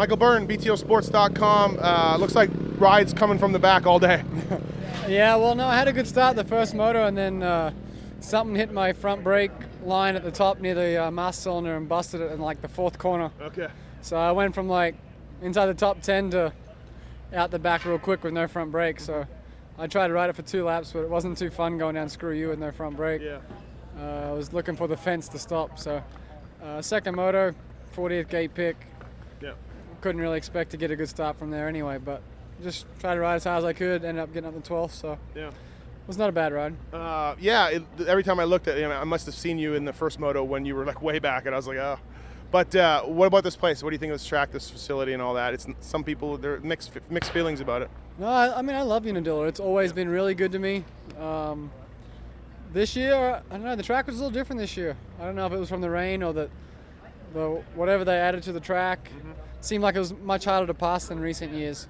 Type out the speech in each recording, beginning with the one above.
Michael Byrne, BTOsports.com. Uh, looks like rides coming from the back all day. Yeah, well, no, I had a good start the first moto, and then uh, something hit my front brake line at the top near the uh, master cylinder and busted it in like the fourth corner. Okay. So I went from like inside the top 10 to out the back real quick with no front brake. So I tried to ride it for two laps, but it wasn't too fun going down Screw You with no front brake. Yeah. Uh, I was looking for the fence to stop. So uh, second moto, 40th gate pick. Yeah. Couldn't really expect to get a good start from there anyway, but just tried to ride as high as I could. Ended up getting up the 12th, so Yeah. it was not a bad ride. Uh, yeah, it, every time I looked at you, I must have seen you in the first moto when you were like way back, and I was like, oh. But uh, what about this place? What do you think of this track, this facility, and all that? It's some people there are mixed mixed feelings about it. No, I, I mean I love Unadilla. It's always been really good to me. Um, this year, I don't know. The track was a little different this year. I don't know if it was from the rain or the the whatever they added to the track. Seemed like it was much harder to pass than recent years.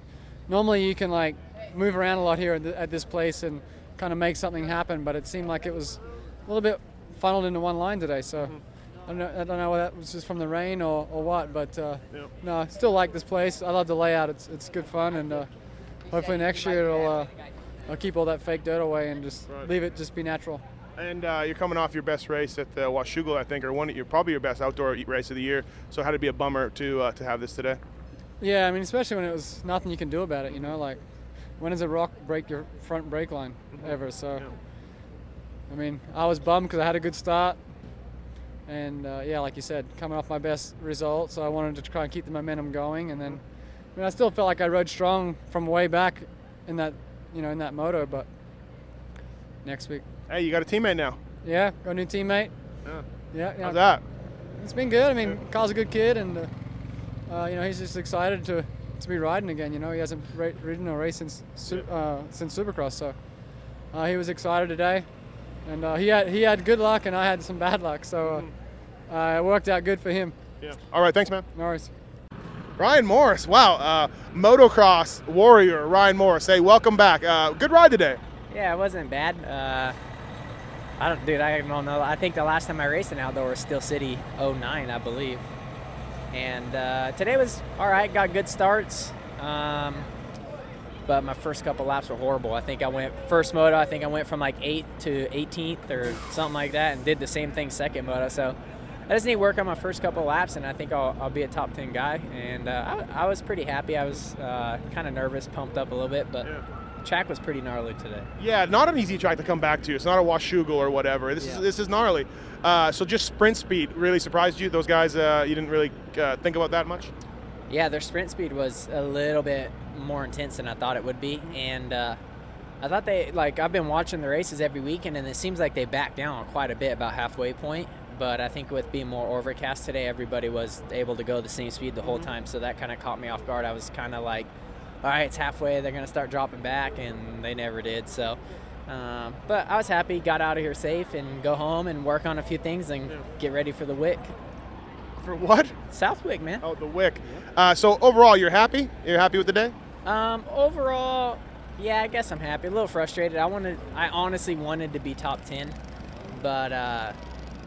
Normally, you can like move around a lot here at, th- at this place and kind of make something happen, but it seemed like it was a little bit funneled into one line today. So. I don't, know, I don't know whether that was just from the rain or, or what, but uh, Yep. no, I still like this place. I love the layout. It's, it's good fun, and uh, hopefully next year it'll uh, I'll keep all that fake dirt away and just Right. leave it just be natural. And uh, you're coming off your best race at the Washougal, I think, or one your probably your best outdoor race of the year. So how to be a bummer to uh, to have this today? Yeah, I mean, especially when it was nothing you can do about it. You know, like when does a rock break your front brake line ever? So, Yeah. I mean, I was bummed because I had a good start, and uh, yeah, like you said, coming off my best result, so I wanted to try and keep the momentum going. And then, I mean, I still felt like I rode strong from way back in that, you know, in that moto. But next week, Hey, you got a teammate now. yeah, got a new teammate. Yeah. Yeah, yeah. How's that? It's been good. I mean, Carl's a good kid, and uh, uh, you know he's just excited to, to be riding again. You know, he hasn't ra- ridden a race since su- uh, since Supercross, so uh, he was excited today, and uh, he had he had good luck, and I had some bad luck, so uh, uh, it worked out good for him. Yeah. All right. Thanks, man. No worries. Ryan Morais. Wow. Uh, motocross warrior Ryan Morais. Hey, welcome back. Uh, good ride today. Yeah, it wasn't bad. I don't, dude. I don't know. I think the last time I raced an outdoor was Steel City 09, I believe. And uh, today was all right. Got good starts. Um, but my first couple laps were horrible. I think I went first moto. I think I went from like 8th to 18th or something like that, and did the same thing second moto. So I just need to work on my first couple laps, and I think I'll, I'll be a top 10 guy. And uh, I, I was pretty happy. I was uh, kind of nervous, pumped up a little bit, but track was pretty gnarly today. Yeah, not an easy track to come back to. It's not a Washougal or whatever. This Yeah. is this is gnarly. Uh, so just sprint speed really surprised you. Those guys, uh, you didn't really uh, think about that much. Yeah, their sprint speed was a little bit more intense than I thought it would be, and uh, I thought they like I've been watching the races every weekend, and it seems like they backed down quite a bit about halfway point. But I think with being more overcast today, everybody was able to go the same speed the whole time, so that kind of caught me off guard. I was kind of like, all right, it's halfway, they're gonna start dropping back, and they never did. So. Um, but I was happy, got out of here safe, and go home and work on a few things and get ready for the Wick. For what? Southwick, man. Oh, the wick. Uh, so overall, you're happy? You're happy with the day? Um, overall, yeah, I guess I'm happy. A little frustrated. I wanted, I honestly wanted to be top ten, but uh,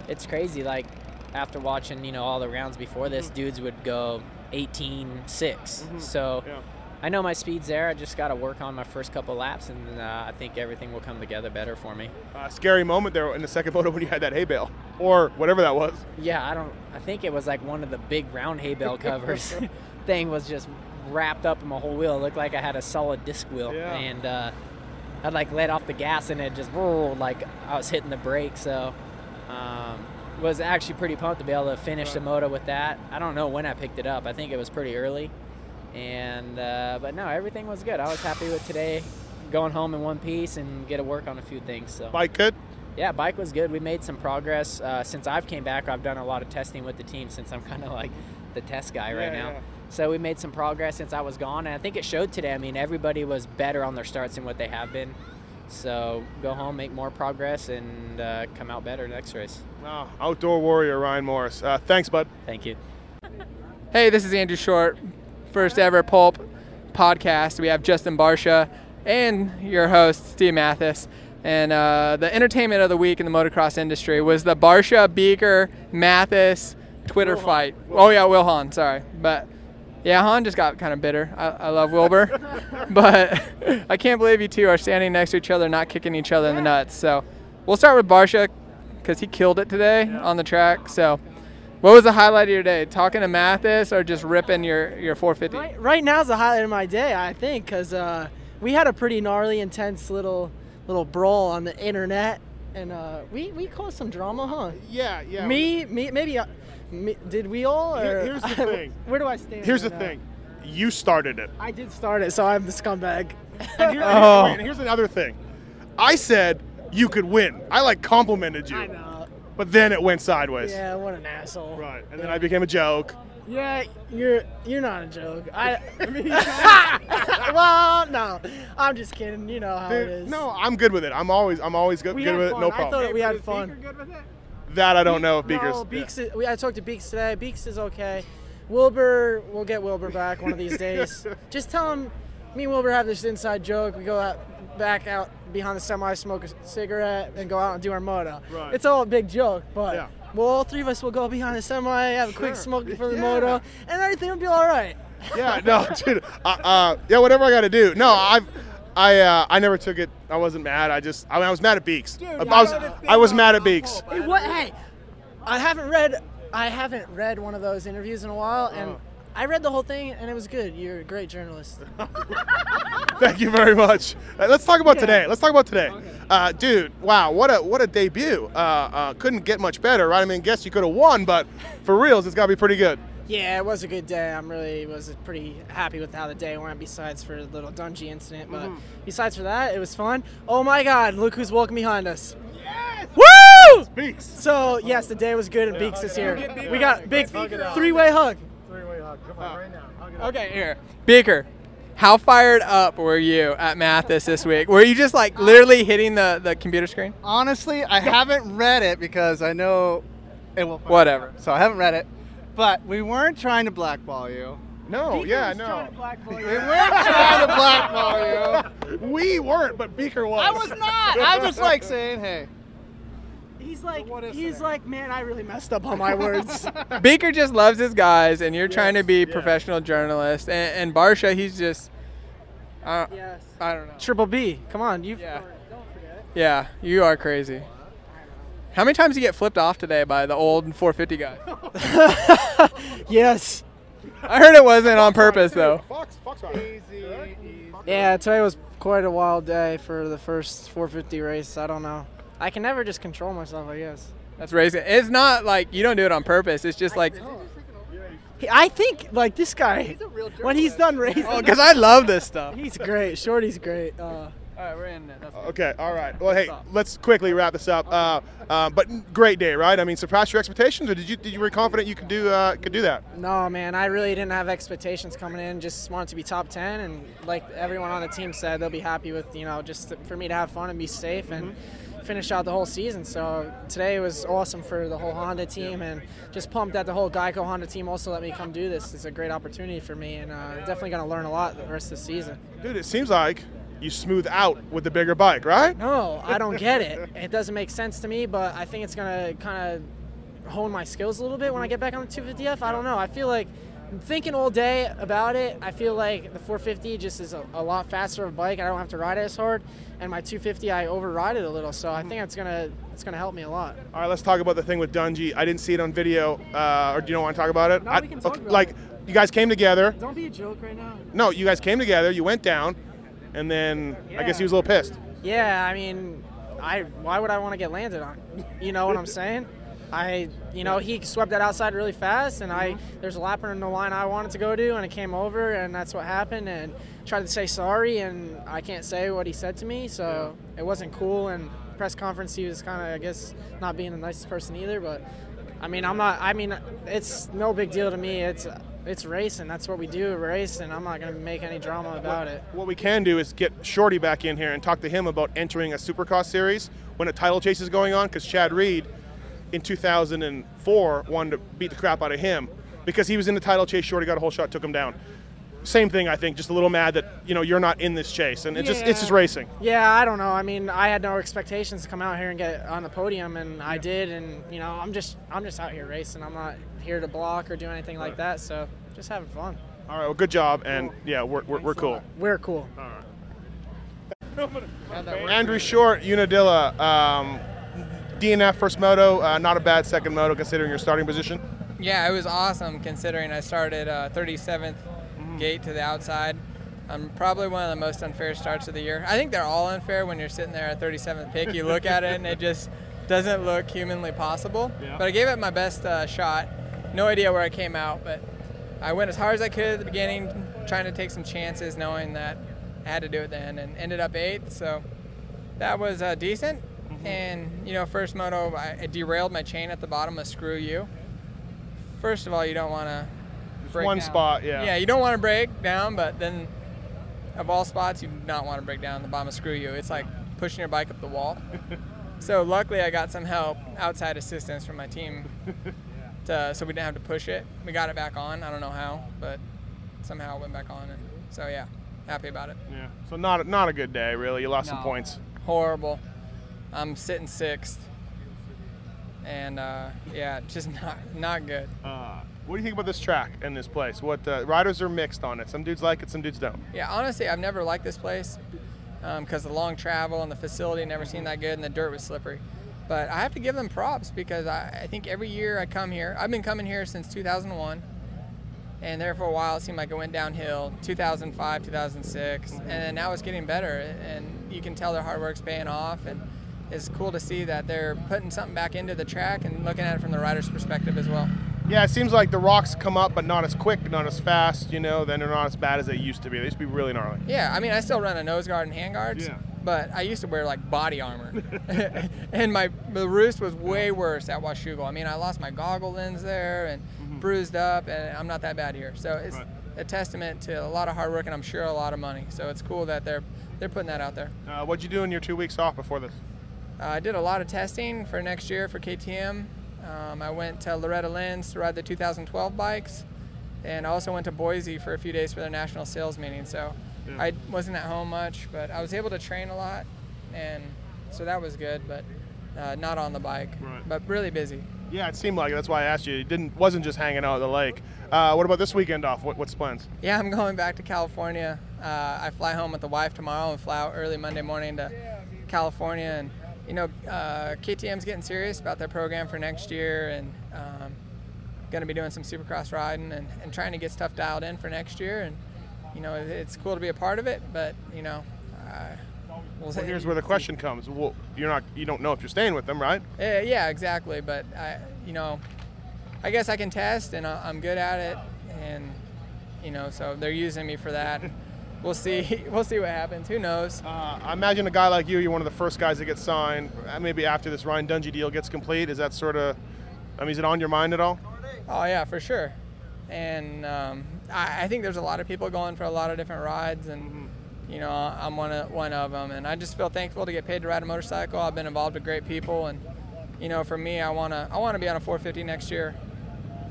it's crazy. Like after watching, you know, all the rounds before this, dudes would go 18-6. So Yeah. I know my speed's there. I just got to work on my first couple laps, and uh, I think everything will come together better for me. Uh, scary moment there in the second photo when you had that hay bale or whatever that was. Yeah, I don't. I think it was like one of the big round hay bale covers. Thing was just wrapped up in my whole wheel. It looked like I had a solid disc wheel, Yeah. and uh, I'd like let off the gas and it just rolled like I was hitting the brake. So um, was actually pretty pumped to be able to finish the moto with that. I don't know when I picked it up. I think it was pretty early, and uh, but no, everything was good. I was happy with today. Going home in one piece and get to work on a few things. So Bike good? yeah, bike was good. We made some progress uh, since I've came back. I've done a lot of testing with the team since I'm kind of like the test guy right Yeah, now. yeah. So we made some progress since I was gone, and I think it showed today. I mean, everybody was better on their starts than what they have been. So go home, make more progress, and uh, come out better next race. Wow. Outdoor warrior Ryan Morais. Uh, thanks, bud. Thank you. Hey, this is Andrew Short, first ever Pulp podcast. We have Justin Barcia and your host, Steve Matthes. And uh, the entertainment of the week in the motocross industry was the Barcia Beeker Matthes Twitter fight. Oh, yeah, Will Hahn, sorry. But Yeah, Hahn just got kind of bitter. I, I love Wilbur, but I can't believe you two are standing next to each other, not kicking each other in the nuts. So we'll start with Barcia because he killed it today on the track. So what was the highlight of your day? Talking to Matthes or just ripping your, your 450? Right, right now is the highlight of my day, I think, because uh, we had a pretty gnarly, intense little little brawl on the internet, and uh, we we caused some drama, huh? Yeah, yeah. Me, me, maybe. Uh, me, did we all? Or, here's the thing. Where do I stand? Here's the now? thing. You started it. I did start it, so I'm the scumbag. And, here- Oh. and here's another thing. I said you could win. I like complimented you. I know. But then it went sideways. Yeah, what an asshole. Right. And then I became a joke. Yeah, you're you're not a joke. I. Mean, well, no, I'm just kidding. You know how it Dude, is. no, I'm good with it. I'm always I'm always good, good with fun. it. No problem. I problem. thought we had fun. Good with it? that I don't know if Beeker's. No, Beeks. Is, we, I talked to Beeks today. Beeks is okay. Wilbur, we'll get Wilbur back one of these days. Just tell him, me and Wilbur have this inside joke. We go out, back out behind the semi, smoke a cigarette, and go out and do our moto. Right. It's all a big joke, but Yeah. well, all three of us will go behind the semi, have a quick Sure. smoke before the Yeah. moto, and everything will be all right. yeah, no, dude. Uh, uh, yeah, whatever I got to do. No, I've. I uh, I never took it. I wasn't mad. I just I, mean, I was mad at Beeks. I, was I was mad at Beeks. Hey, what? Hey, I haven't read. I haven't read one of those interviews in a while, and Oh. I read the whole thing, and it was good. You're a great journalist. Thank you very much. Uh, let's talk about today. Let's talk about today. Uh, dude, wow, what a what a debut. Uh, uh, couldn't get much better, right? I mean, guess you could have won, but for reals, it's got to be pretty good. Yeah, it was a good day. I'm really was pretty happy with how the day went. Besides for the little Dungey incident, but Mm-hmm. besides for that, it was fun. Oh my God! Look who's walking behind us. Yes! Woo! Beaks. So yes, the day was good, and Beeks is here. We got big three-way hug. Okay, here. Beeker, how fired up were you at Matthes this week? Were you just like literally hitting the, the computer screen? Honestly, I haven't read it because I know it will. Whatever. So I haven't read it. But we weren't trying to blackball you. No, yeah, no. We weren't trying to blackball you. We weren't, but Beeker was. I was not. I'm just like saying, hey. He's like, he's it? like, man, I really messed up on my words. Beeker just loves his guys, and you're trying to be yeah. professional journalist. And, and Barcia, he's just, uh, yes. I don't know. Triple B. Come on, you. Yeah. Yeah, you are crazy. How many times did you get flipped off today by the old 450 guy? Yes. I heard it wasn't on purpose though. Fox, Fox on it. Yeah, today was quite a wild day for the first 450 race. I don't know. I can never just control myself, I guess. That's racing. It's not like you don't do it on purpose. It's just like, I think like this guy when he's done racing. oh, because I love this stuff. he's great. Shorty's great. Uh, All right, we're in it. That's Okay, all right. Well, hey, let's quickly wrap this up. Uh, uh, but great day, right? I mean, surpassed your expectations, or did you did you were confident you could do uh, could do that? no, man, I really didn't have expectations coming in. Just wanted to be top 10, and like everyone on the team said, they'll be happy with you know just for me to have fun and be safe and finish out the whole season. So today was awesome for the whole Honda team, and just pumped that the whole Geico Honda team also let me come do this. It's a great opportunity for me, and uh, definitely going to learn a lot the rest of the season. Dude, it seems like you smooth out with the bigger bike, right? No, I don't get it. It doesn't make sense to me, but I think it's gonna kind of hone my skills a little bit when I get back on the 250F. I don't know. I feel like thinking all day about it. I feel like the 450 just is a, a lot faster of a bike. I don't have to ride it as hard, and my 250 I override it a little. So I think it's gonna it's gonna help me a lot. All right, let's talk about the thing with Dungey. I didn't see it on video, uh, or do you don't want to talk about it? No, I- we can talk okay, like it. you guys came together. Don't be a joke right now. No, you guys came together. You went down, and then I guess Yeah. he was a little pissed. Yeah, I mean, I why would I want to get landed on? You know what I'm saying? I, you know, he swept that outside really fast, and I mm-hmm. there's a lapper in the line I wanted to go to, and it came over, and that's what happened. And tried to say sorry, and I can't say what he said to me, so it wasn't cool. And press conference, he was kind of, I guess, not being the nicest person either. But I mean, I'm not. I mean, it's no big deal to me. It's it's racing. That's what we do, race, and I'm not gonna make any drama about it. What we can do is get Shorty back in here and talk to him about entering a Supercross series when a title chase is going on, because Chad Reed in 2004 wanted to beat the crap out of him because he was in the title chase. Shorty got a whole shot, took him down. Same thing, I think. Just a little mad that you know you're not in this chase, and it just it's just racing. Yeah, I don't know. I mean, I had no expectations to come out here and get on the podium, and I did. And you know, I'm just I'm just out here racing. I'm not here to block or do anything like that. So just having fun. All right. Well, good job, and yeah, we're we're, we're cool. We're cool. All right. Andrew Short, Unadilla, um, DNF first moto, uh, not a bad second moto considering your starting position. Yeah, it was awesome considering I started uh, 37th gate to the outside. I'm probably one of the most unfair starts of the year. I think they're all unfair when you're sitting there at 37th pick. You look at it and it just doesn't look humanly possible. Yeah. But I gave it my best uh, shot. No idea where I came out, but I went as hard as I could at the beginning, trying to take some chances, knowing that I had to do it then, and ended up eighth. So that was uh, decent. And you know, first moto, I, I derailed my chain at the bottom of Screw You. First of all, you don't want to break one down. spot, yeah. Yeah, you don't want to break down, but then of all spots, you do not want to break down the bottom of Screw You. It's like pushing your bike up the wall. so luckily, I got some help, outside assistance from my team, to, so we didn't have to push it. We got it back on. I don't know how, but somehow it went back on, and so yeah, happy about it. Yeah. So not not a good day, really. You lost some points. Horrible. I'm sitting sixth, and uh, yeah, just not not good. Uh, what do you think about this track and this place? What uh, riders are mixed on it. Some dudes like it, some dudes don't. Yeah, honestly, I've never liked this place because the long travel and the facility never seemed that good, and the dirt was slippery. But I have to give them props because I, I think every year I come here, I've been coming here since 2001, and there for a while it seemed like it went downhill. 2005, 2006, and now it's getting better, and you can tell their hard work's paying off, and it's cool to see that they're putting something back into the track and looking at it from the rider's perspective as well. Yeah, it seems like the rocks come up, but not as quick, not as fast. You know, then they're not as bad as they used to be. They used to be really gnarly. Yeah, I mean, I still run a nose guard and hand guards, Yeah. but I used to wear like body armor, and my the roost was way worse at Washougal. I mean, I lost my goggle lens there and bruised up, and I'm not that bad here. So it's Right. a testament to a lot of hard work, and I'm sure a lot of money. So it's cool that they're they're putting that out there. Uh, what'd you do in your two weeks off before this? Uh, I did a lot of testing for next year for KTM. Um, I went to Loretta Lynn's to ride the 2012 bikes, and I also went to Boise for a few days for their national sales meeting. So Yeah. I wasn't at home much, but I was able to train a lot, and so that was good. But uh, not on the bike, Right. but really busy. Yeah, it seemed like it. That's why I asked you. It didn't wasn't just hanging out at the lake. Uh, what about this weekend off? What, what's plans? Yeah, I'm going back to California. Uh, I fly home with the wife tomorrow and fly out early Monday morning to California. And you know, uh, KTM's getting serious about their program for next year, and um, going to be doing some Supercross riding and, and trying to get stuff dialed in for next year. And you know, it- it's cool to be a part of it, but you know, uh, we'll Well, here's where the question comes. Well, you're not. You don't know if you're staying with them, right? Yeah, yeah, exactly. But I, you know, I guess I can test, and I'm good at it, and you know, so they're using me for that. We'll see. We'll see what happens. Who knows? Uh, I imagine a guy like you, you're one of the first guys that gets signed. Uh, maybe after this Ryan Dungey deal gets complete, is that sort of? I mean, is it on your mind at all? Oh yeah, for sure. And um, I, I think there's a lot of people going for a lot of different rides, and you know, I'm one of one of them. And I just feel thankful to get paid to ride a motorcycle. I've been involved with great people, and you know, for me, I wanna I wanna be on a 450 next year.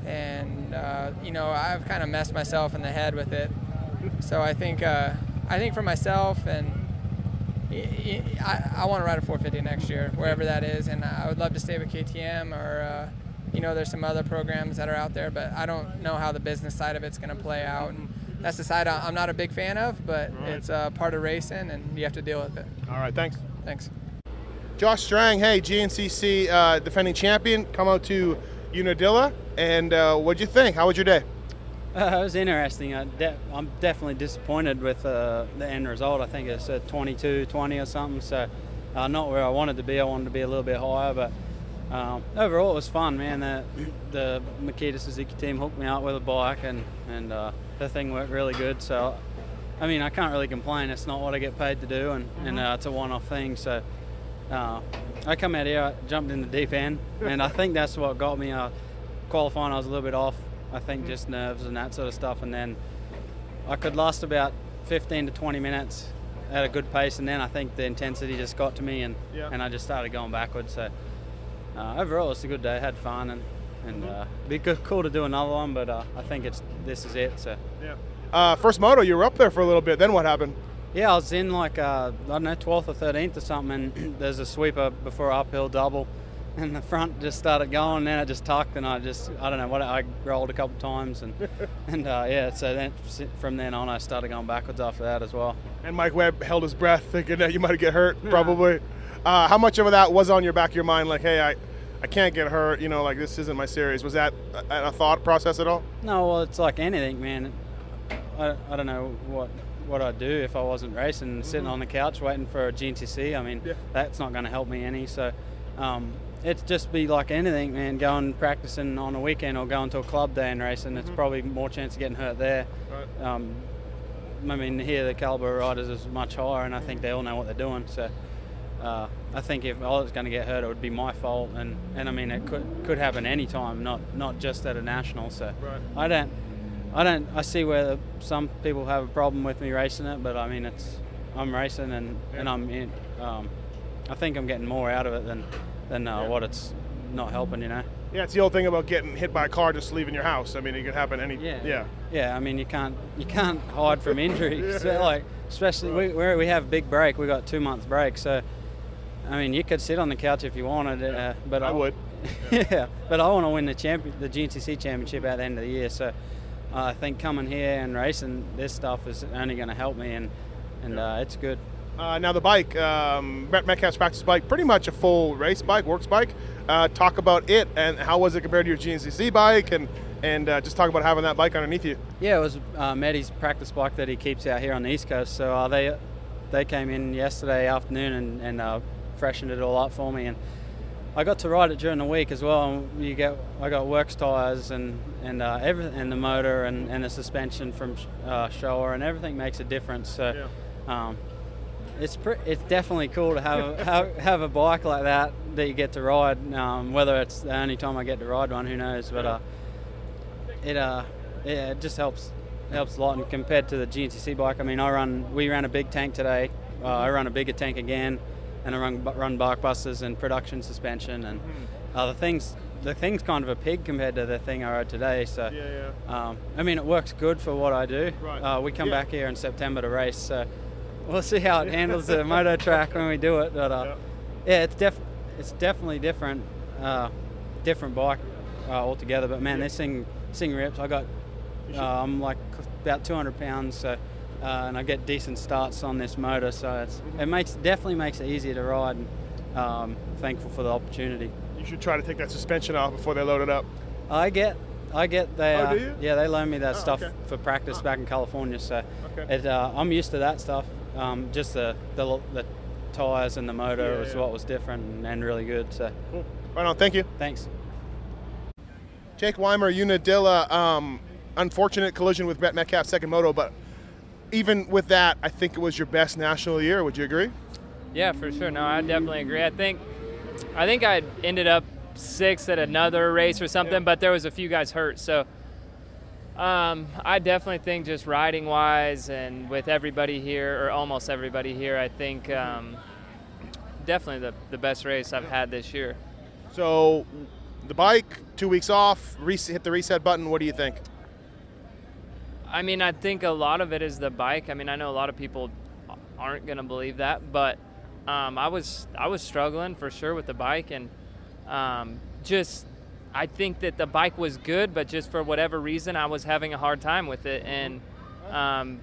And uh, you know, I've kind of messed myself in the head with it. So I think uh, I think for myself and. I, I want to ride a 450 next year, wherever that is, and I would love to stay with KTM or, uh, you know, there's some other programs that are out there, but I don't know how the business side of it's going to play out. And that's the side I- I'm not a big fan of, but Right. it's uh, part of racing, and you have to deal with it. All right, thanks. Thanks. Josh Strang, hey, GNCC uh, defending champion, come out to Unadilla, and uh, what'd you think? How was your day? Uh, it was interesting. I de- I'm definitely disappointed with uh, the end result. I think it's a 22 20 or something. So, uh, not where I wanted to be. I wanted to be a little bit higher, but um, overall it was fun, man. The, the Makita Suzuki team hooked me up with a bike, and, and uh, the thing worked really good. So, I mean, I can't really complain. It's not what I get paid to do, and, and uh, it's a one off thing. So, uh, I come out here, I jumped in the deep end, and I think that's what got me. Uh, qualifying, I was a little bit off. I think just nerves and that sort of stuff, and then I could last about 15 to 20 minutes at a good pace, and then I think the intensity just got to me, and Yeah. and I just started going backwards. So uh, overall, it's a good day. Had fun, and and uh, be good, cool to do another one, but uh, I think it's this is it. So. Yeah. Uh, first moto, you were up there for a little bit. Then what happened? Yeah, I was in like uh, I don't know, 12th or 13th or something, and there's a sweeper before uphill double, and the front just started going. And then it just tucked, and I just I don't know what I rolled a couple times, and and uh, yeah. So then from then on, I started going backwards after that as well. And Mike Webb held his breath, thinking that you might get hurt, probably. Uh, how much of that was on your back of your mind? Like, hey, I, I can't get hurt. You know, like this isn't my series. Was that a, a thought process at all? No, well, it's like anything, man. I, I don't know what what I'd do if I wasn't racing, sitting on the couch waiting for a GNCC. I mean, Yeah. that's not going to help me any. So um, it's just be like anything, man. Going practicing on a weekend or going to a club day and racing, it's probably more chance of getting hurt there. Right. Um, I mean, here the caliber of riders is much higher, and I think they all know what they're doing. So. Uh, I think if I was going to get hurt, it would be my fault, and, and I mean it could could happen any time, not not just at a national. So Right. I don't I don't. I see where some people have a problem with me racing it, but I mean, it's I'm racing and, and I'm in. Um, I think I'm getting more out of it than than uh, what it's not helping. You know. Yeah, it's the old thing about getting hit by a car just leaving your house. I mean, it could happen any. Yeah. Yeah. Yeah. I mean, you can't you can't hide from injuries. So, Yeah. like especially we we we have a big break. We got two months break, so. I mean, you could sit on the couch if you wanted, uh, but I would. yeah, but I want to win the champion, the GNCC championship at the end of the year. So uh, I think coming here and racing this stuff is only going to help me, and and uh, it's good. Uh, now the bike, um, Brett Metcalf's practice bike, pretty much a full race bike, works bike. Uh, talk about it and how was it compared to your GNCC bike, and and uh, just talk about having that bike underneath you. Yeah, it was uh, Maddie's practice bike that he keeps out here on the east coast. So uh, they they came in yesterday afternoon and, and uh, freshened it all up for me, and I got to ride it during the week as well. And you get I got works tires and and uh, everything, and the motor and, and the suspension from uh, Showa, and everything makes a difference. So. Um, it's pre- it's definitely cool to have a, have, have a bike like that that you get to ride. Um, whether it's the only time I get to ride one, who knows? But uh, it uh, yeah, it just helps helps a lot. And compared to the GNCC bike, I mean, I run we ran a big tank today. Uh, I run a bigger tank again, and I run run bark busters and production suspension, and uh, the things the thing's kind of a pig compared to the thing I rode today. So. Yeah, yeah. Um, I mean, it works good for what I do. Right. Uh, we come Yeah. back here in September to race, so we'll see how it handles the moto track when we do it. But uh, yeah, it's def it's definitely different, uh, different bike uh, altogether. But man, this thing this thing rips. I got uh, I'm like about 200 pounds, so. Uh, and I get decent starts on this motor, so it's, it makes definitely makes it easier to ride. And, um, thankful for the opportunity. You should try to take that suspension off before they load it up. I get, I get they. Oh, uh, do you? Yeah, they loan me that Oh, stuff okay. for practice back in California. So, Okay. it, uh, I'm used to that stuff. Um, just the, the the tires and the motor Yeah, was yeah. what was different and, and really good. So, Cool. Right on. Thank you. thanks. Jake Weimer, Unadilla, um, unfortunate collision with Brett Metcalf, second moto, but even with that, I think it was your best national year. Would you agree? Yeah, for sure. No, I definitely agree. I think, I think I ended up sixth at another race or something, but there was a few guys hurt. So, um, I definitely think just riding wise and with everybody here or almost everybody here, I think um, definitely the the best race I've had this year. So, the bike, two weeks off, hit the reset button. What do you think? I mean, I think a lot of it is the bike. I mean, I know a lot of people aren't going to believe that, but um, I was I was struggling for sure with the bike, and um, just I think that the bike was good, but just for whatever reason, I was having a hard time with it, and um,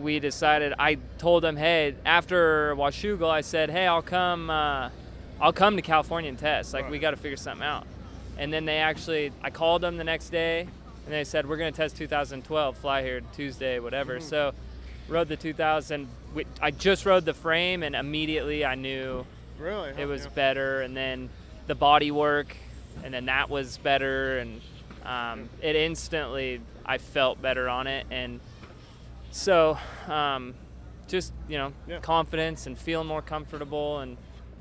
we decided. I told them, hey, after Washougal, I said, hey, I'll come. Uh, I'll come to California and test. Like, we got to figure something out. And then they actually, I called them the next day, and they said we're going to test 2012, fly here Tuesday, whatever. So, rode the 2000. we- I just rode the frame, and immediately I knew Really? it was better. And then the body work, and then that was better, and um, it instantly I felt better on it, and so um, just you know Yeah. confidence and feeling more comfortable, and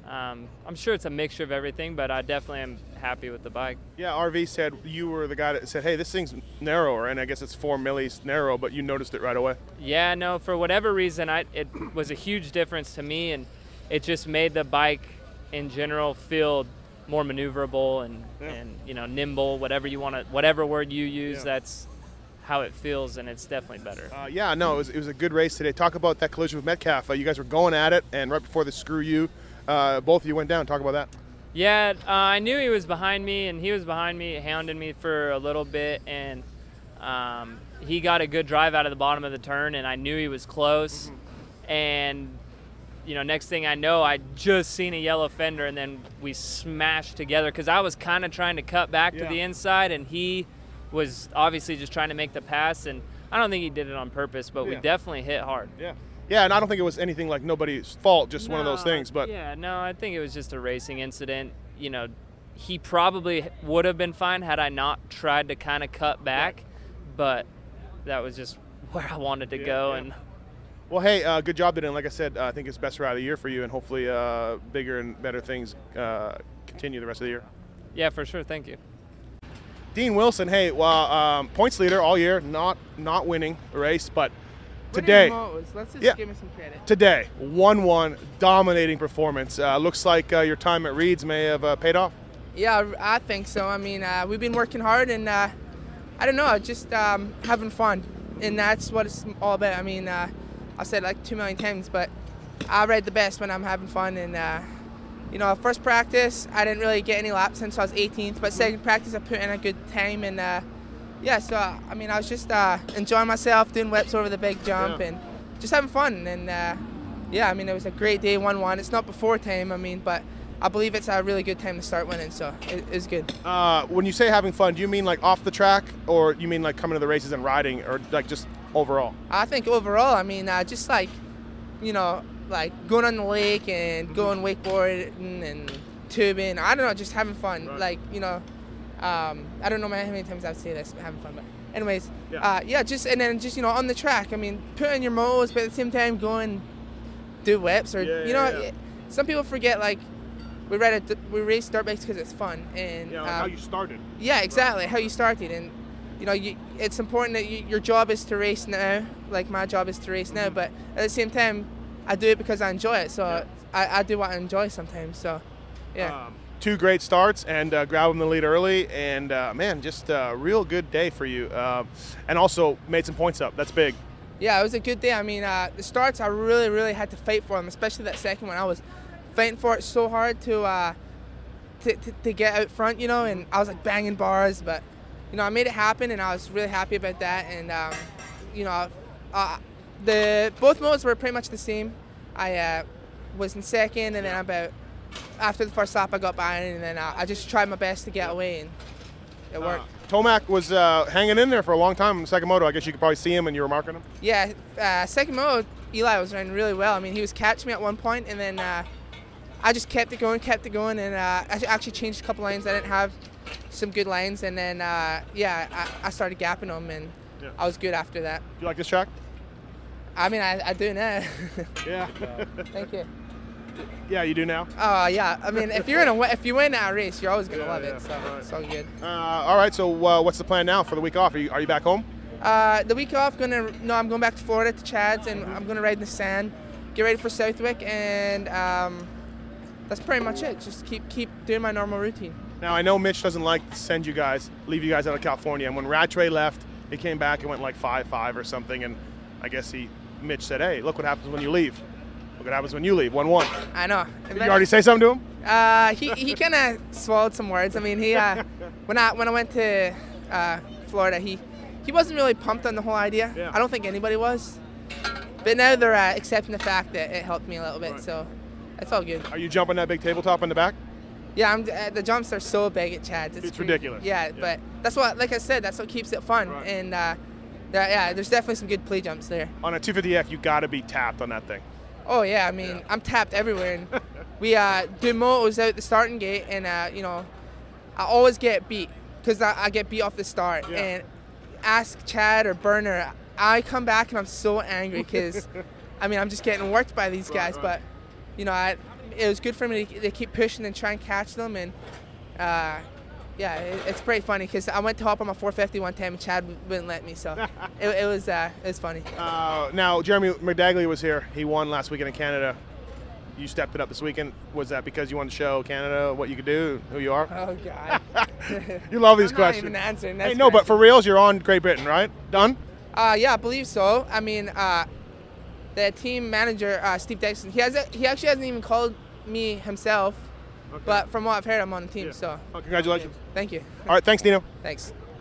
um, I'm sure it's a mixture of everything, but I definitely am happy with the bike. Yeah, RV said you were the guy that said, "Hey, this thing's narrower," and I guess it's four millis narrow, but you noticed it right away. Yeah, no, for whatever reason, I, it was a huge difference to me, and it just made the bike in general feel more maneuverable and, Yeah. and you know nimble, whatever you want to, whatever word you use, Yeah. that's how it feels, and it's definitely better. Uh, yeah, no, it was, it was a good race today. Talk about that collision with Metcalf. Uh, you guys were going at it, and right before the screw you, uh, both of you went down. Talk about that. Yeah, uh, I knew he was behind me, and he was behind me, hounding me for a little bit, and um, he got a good drive out of the bottom of the turn, and I knew he was close. And you know, next thing I know, I just seen a yellow fender, and then we smashed together because I was kind of trying to cut back Yeah. to the inside, and he was obviously just trying to make the pass, and I don't think he did it on purpose, but we definitely hit hard. Yeah. Yeah, and I don't think it was anything like nobody's fault, just one of those things. But yeah, no, I think it was just a racing incident. You know, he probably would have been fine had I not tried to kind of cut back, but that was just where I wanted to Yeah, go, yeah. and well, hey, uh, good job today. And like I said, uh, I think it's best ride of the year for you, and hopefully uh, bigger and better things uh, continue the rest of the year. yeah, for sure. Thank you. Dean Wilson, hey, well, um, points leader all year, not not winning a race, but today, Let's just Yeah. give me some credit. today, one-one, dominating performance. Uh, looks like uh, your time at Reeds may have uh, paid off. Yeah, I think so. I mean, uh, we've been working hard, and uh, I don't know, just um, having fun, and that's what it's all about. I mean, I said like two million times, but I ride the best when I'm having fun, and uh, you know, first practice I didn't really get any laps since I was 18th, but second practice I put in a good time, and uh, yeah, so I mean, I was just uh, enjoying myself, doing whips over the big jump, Yeah. and just having fun, and uh, yeah, I mean, it was a great day, one-one. It's not before time, I mean, but. I believe it's a really good time to start winning, so it, it's good. Uh, when you say having fun, do you mean like off the track, or you mean like coming to the races and riding, or like just overall? I think overall, I mean, uh, just like, you know, like going on the lake and going wakeboarding and tubing. I don't know, just having fun. Right. Like, you know, um, I don't know how many times I've said this, but having fun. But anyways, Yeah. uh, yeah, just and then just you know on the track. I mean, put on your mows, but at the same time going do whips or Yeah, you know, yeah. some people forget like. We ride a, we race dirt bikes because it's fun, and Yeah, like um, how you started. yeah, exactly. How you started, and you know, you, it's important that you, your job is to race now. Like my job is to race now, but at the same time, I do it because I enjoy it. So Yeah. I, I do what I enjoy sometimes. So yeah, Um, two great starts and uh, grabbing the lead early, and uh, man, just a real good day for you. Uh, and also made some points up. That's big. yeah, it was a good day. I mean, uh, the starts I really, really had to fight for them, especially that second one. I was fighting for it so hard to uh, to, to, to get out front, you know, and I was like banging bars, but you know, I made it happen, and I was really happy about that. And um, you know, uh, the both modes were pretty much the same. I uh, was in second, and then about after the first lap, I got by, and then uh, I just tried my best to get away, and it worked. Uh, Tomac was uh, hanging in there for a long time in the second moto. I guess you could probably see him and you were marking him. Yeah, uh, second moto, Eli was running really well. I mean, he was catching me at one point, and then uh, I just kept it going, kept it going, and uh, I actually changed a couple lanes. I didn't have some good lanes, and then uh, yeah, I, I started gapping them, and Yeah. I was good after that. Do you like this track? I mean, I, I do now. Yeah. Thank you. yeah, you do now. Oh yeah, I mean, if you're in a if you win that race, you're always gonna Yeah, love yeah, it. So right. it's all good. Uh, all right. So uh, what's the plan now for the week off? Are you, are you back home? Uh, the week off, gonna no, I'm going back to Florida to Chad's, and I'm gonna ride in the sand, get ready for Southwick, and um, that's pretty much it. Just keep keep doing my normal routine. Now I know Mitch doesn't like to send you guys, leave you guys out of California. And when Rattray left, he came back and went like five five or something. And I guess he, Mitch said, "Hey, look what happens when you leave. Look what happens when you leave. One one. I know. Did you already say something to him? Uh, he he kind of swallowed some words. I mean, he uh, when I when I went to uh, Florida, he he wasn't really pumped on the whole idea. Yeah. I don't think anybody was. But now they're uh, accepting the fact that it helped me a little bit, Right. so that's all good. Are you jumping that big tabletop in the back? Yeah, I'm, uh, the jumps are so big at Chad's. It's, It's crazy. ridiculous. Yeah, Yeah. but that's what, like I said, that's what keeps it fun. Right. And uh, there, yeah, there's definitely some good play jumps there. On a 250F, you got to be tapped on that thing. Oh yeah, I mean, I'm tapped everywhere, and we uh, do motos out the starting gate, and uh, you know, I always get beat because I, I get beat off the start. Yeah. And ask Chad or Burner, I come back and I'm so angry because, I mean, I'm just getting worked by these Right, guys. right. But you know, I, it was good for me to, to keep pushing and try and catch them, and uh, yeah, it, it's pretty funny because I went to hop on my 450 one time and Chad wouldn't let me, so it, it was uh, it was funny. Uh, now, Jeremy McDagley was here. He won last weekend in Canada. You stepped it up this weekend. Was that because you wanted to show Canada what you could do, who you are? Oh God. You love these I'm questions. Not even answering. Hey, no, but for reals, you're on Great Britain, right? Done? Uh, yeah, I believe so. I mean, uh, the team manager uh, Steve Dixon, he has he actually hasn't even called me himself, but from what I've heard, I'm on the team. So Oh, congratulations. thank you. All right, thanks, Nino. Thanks.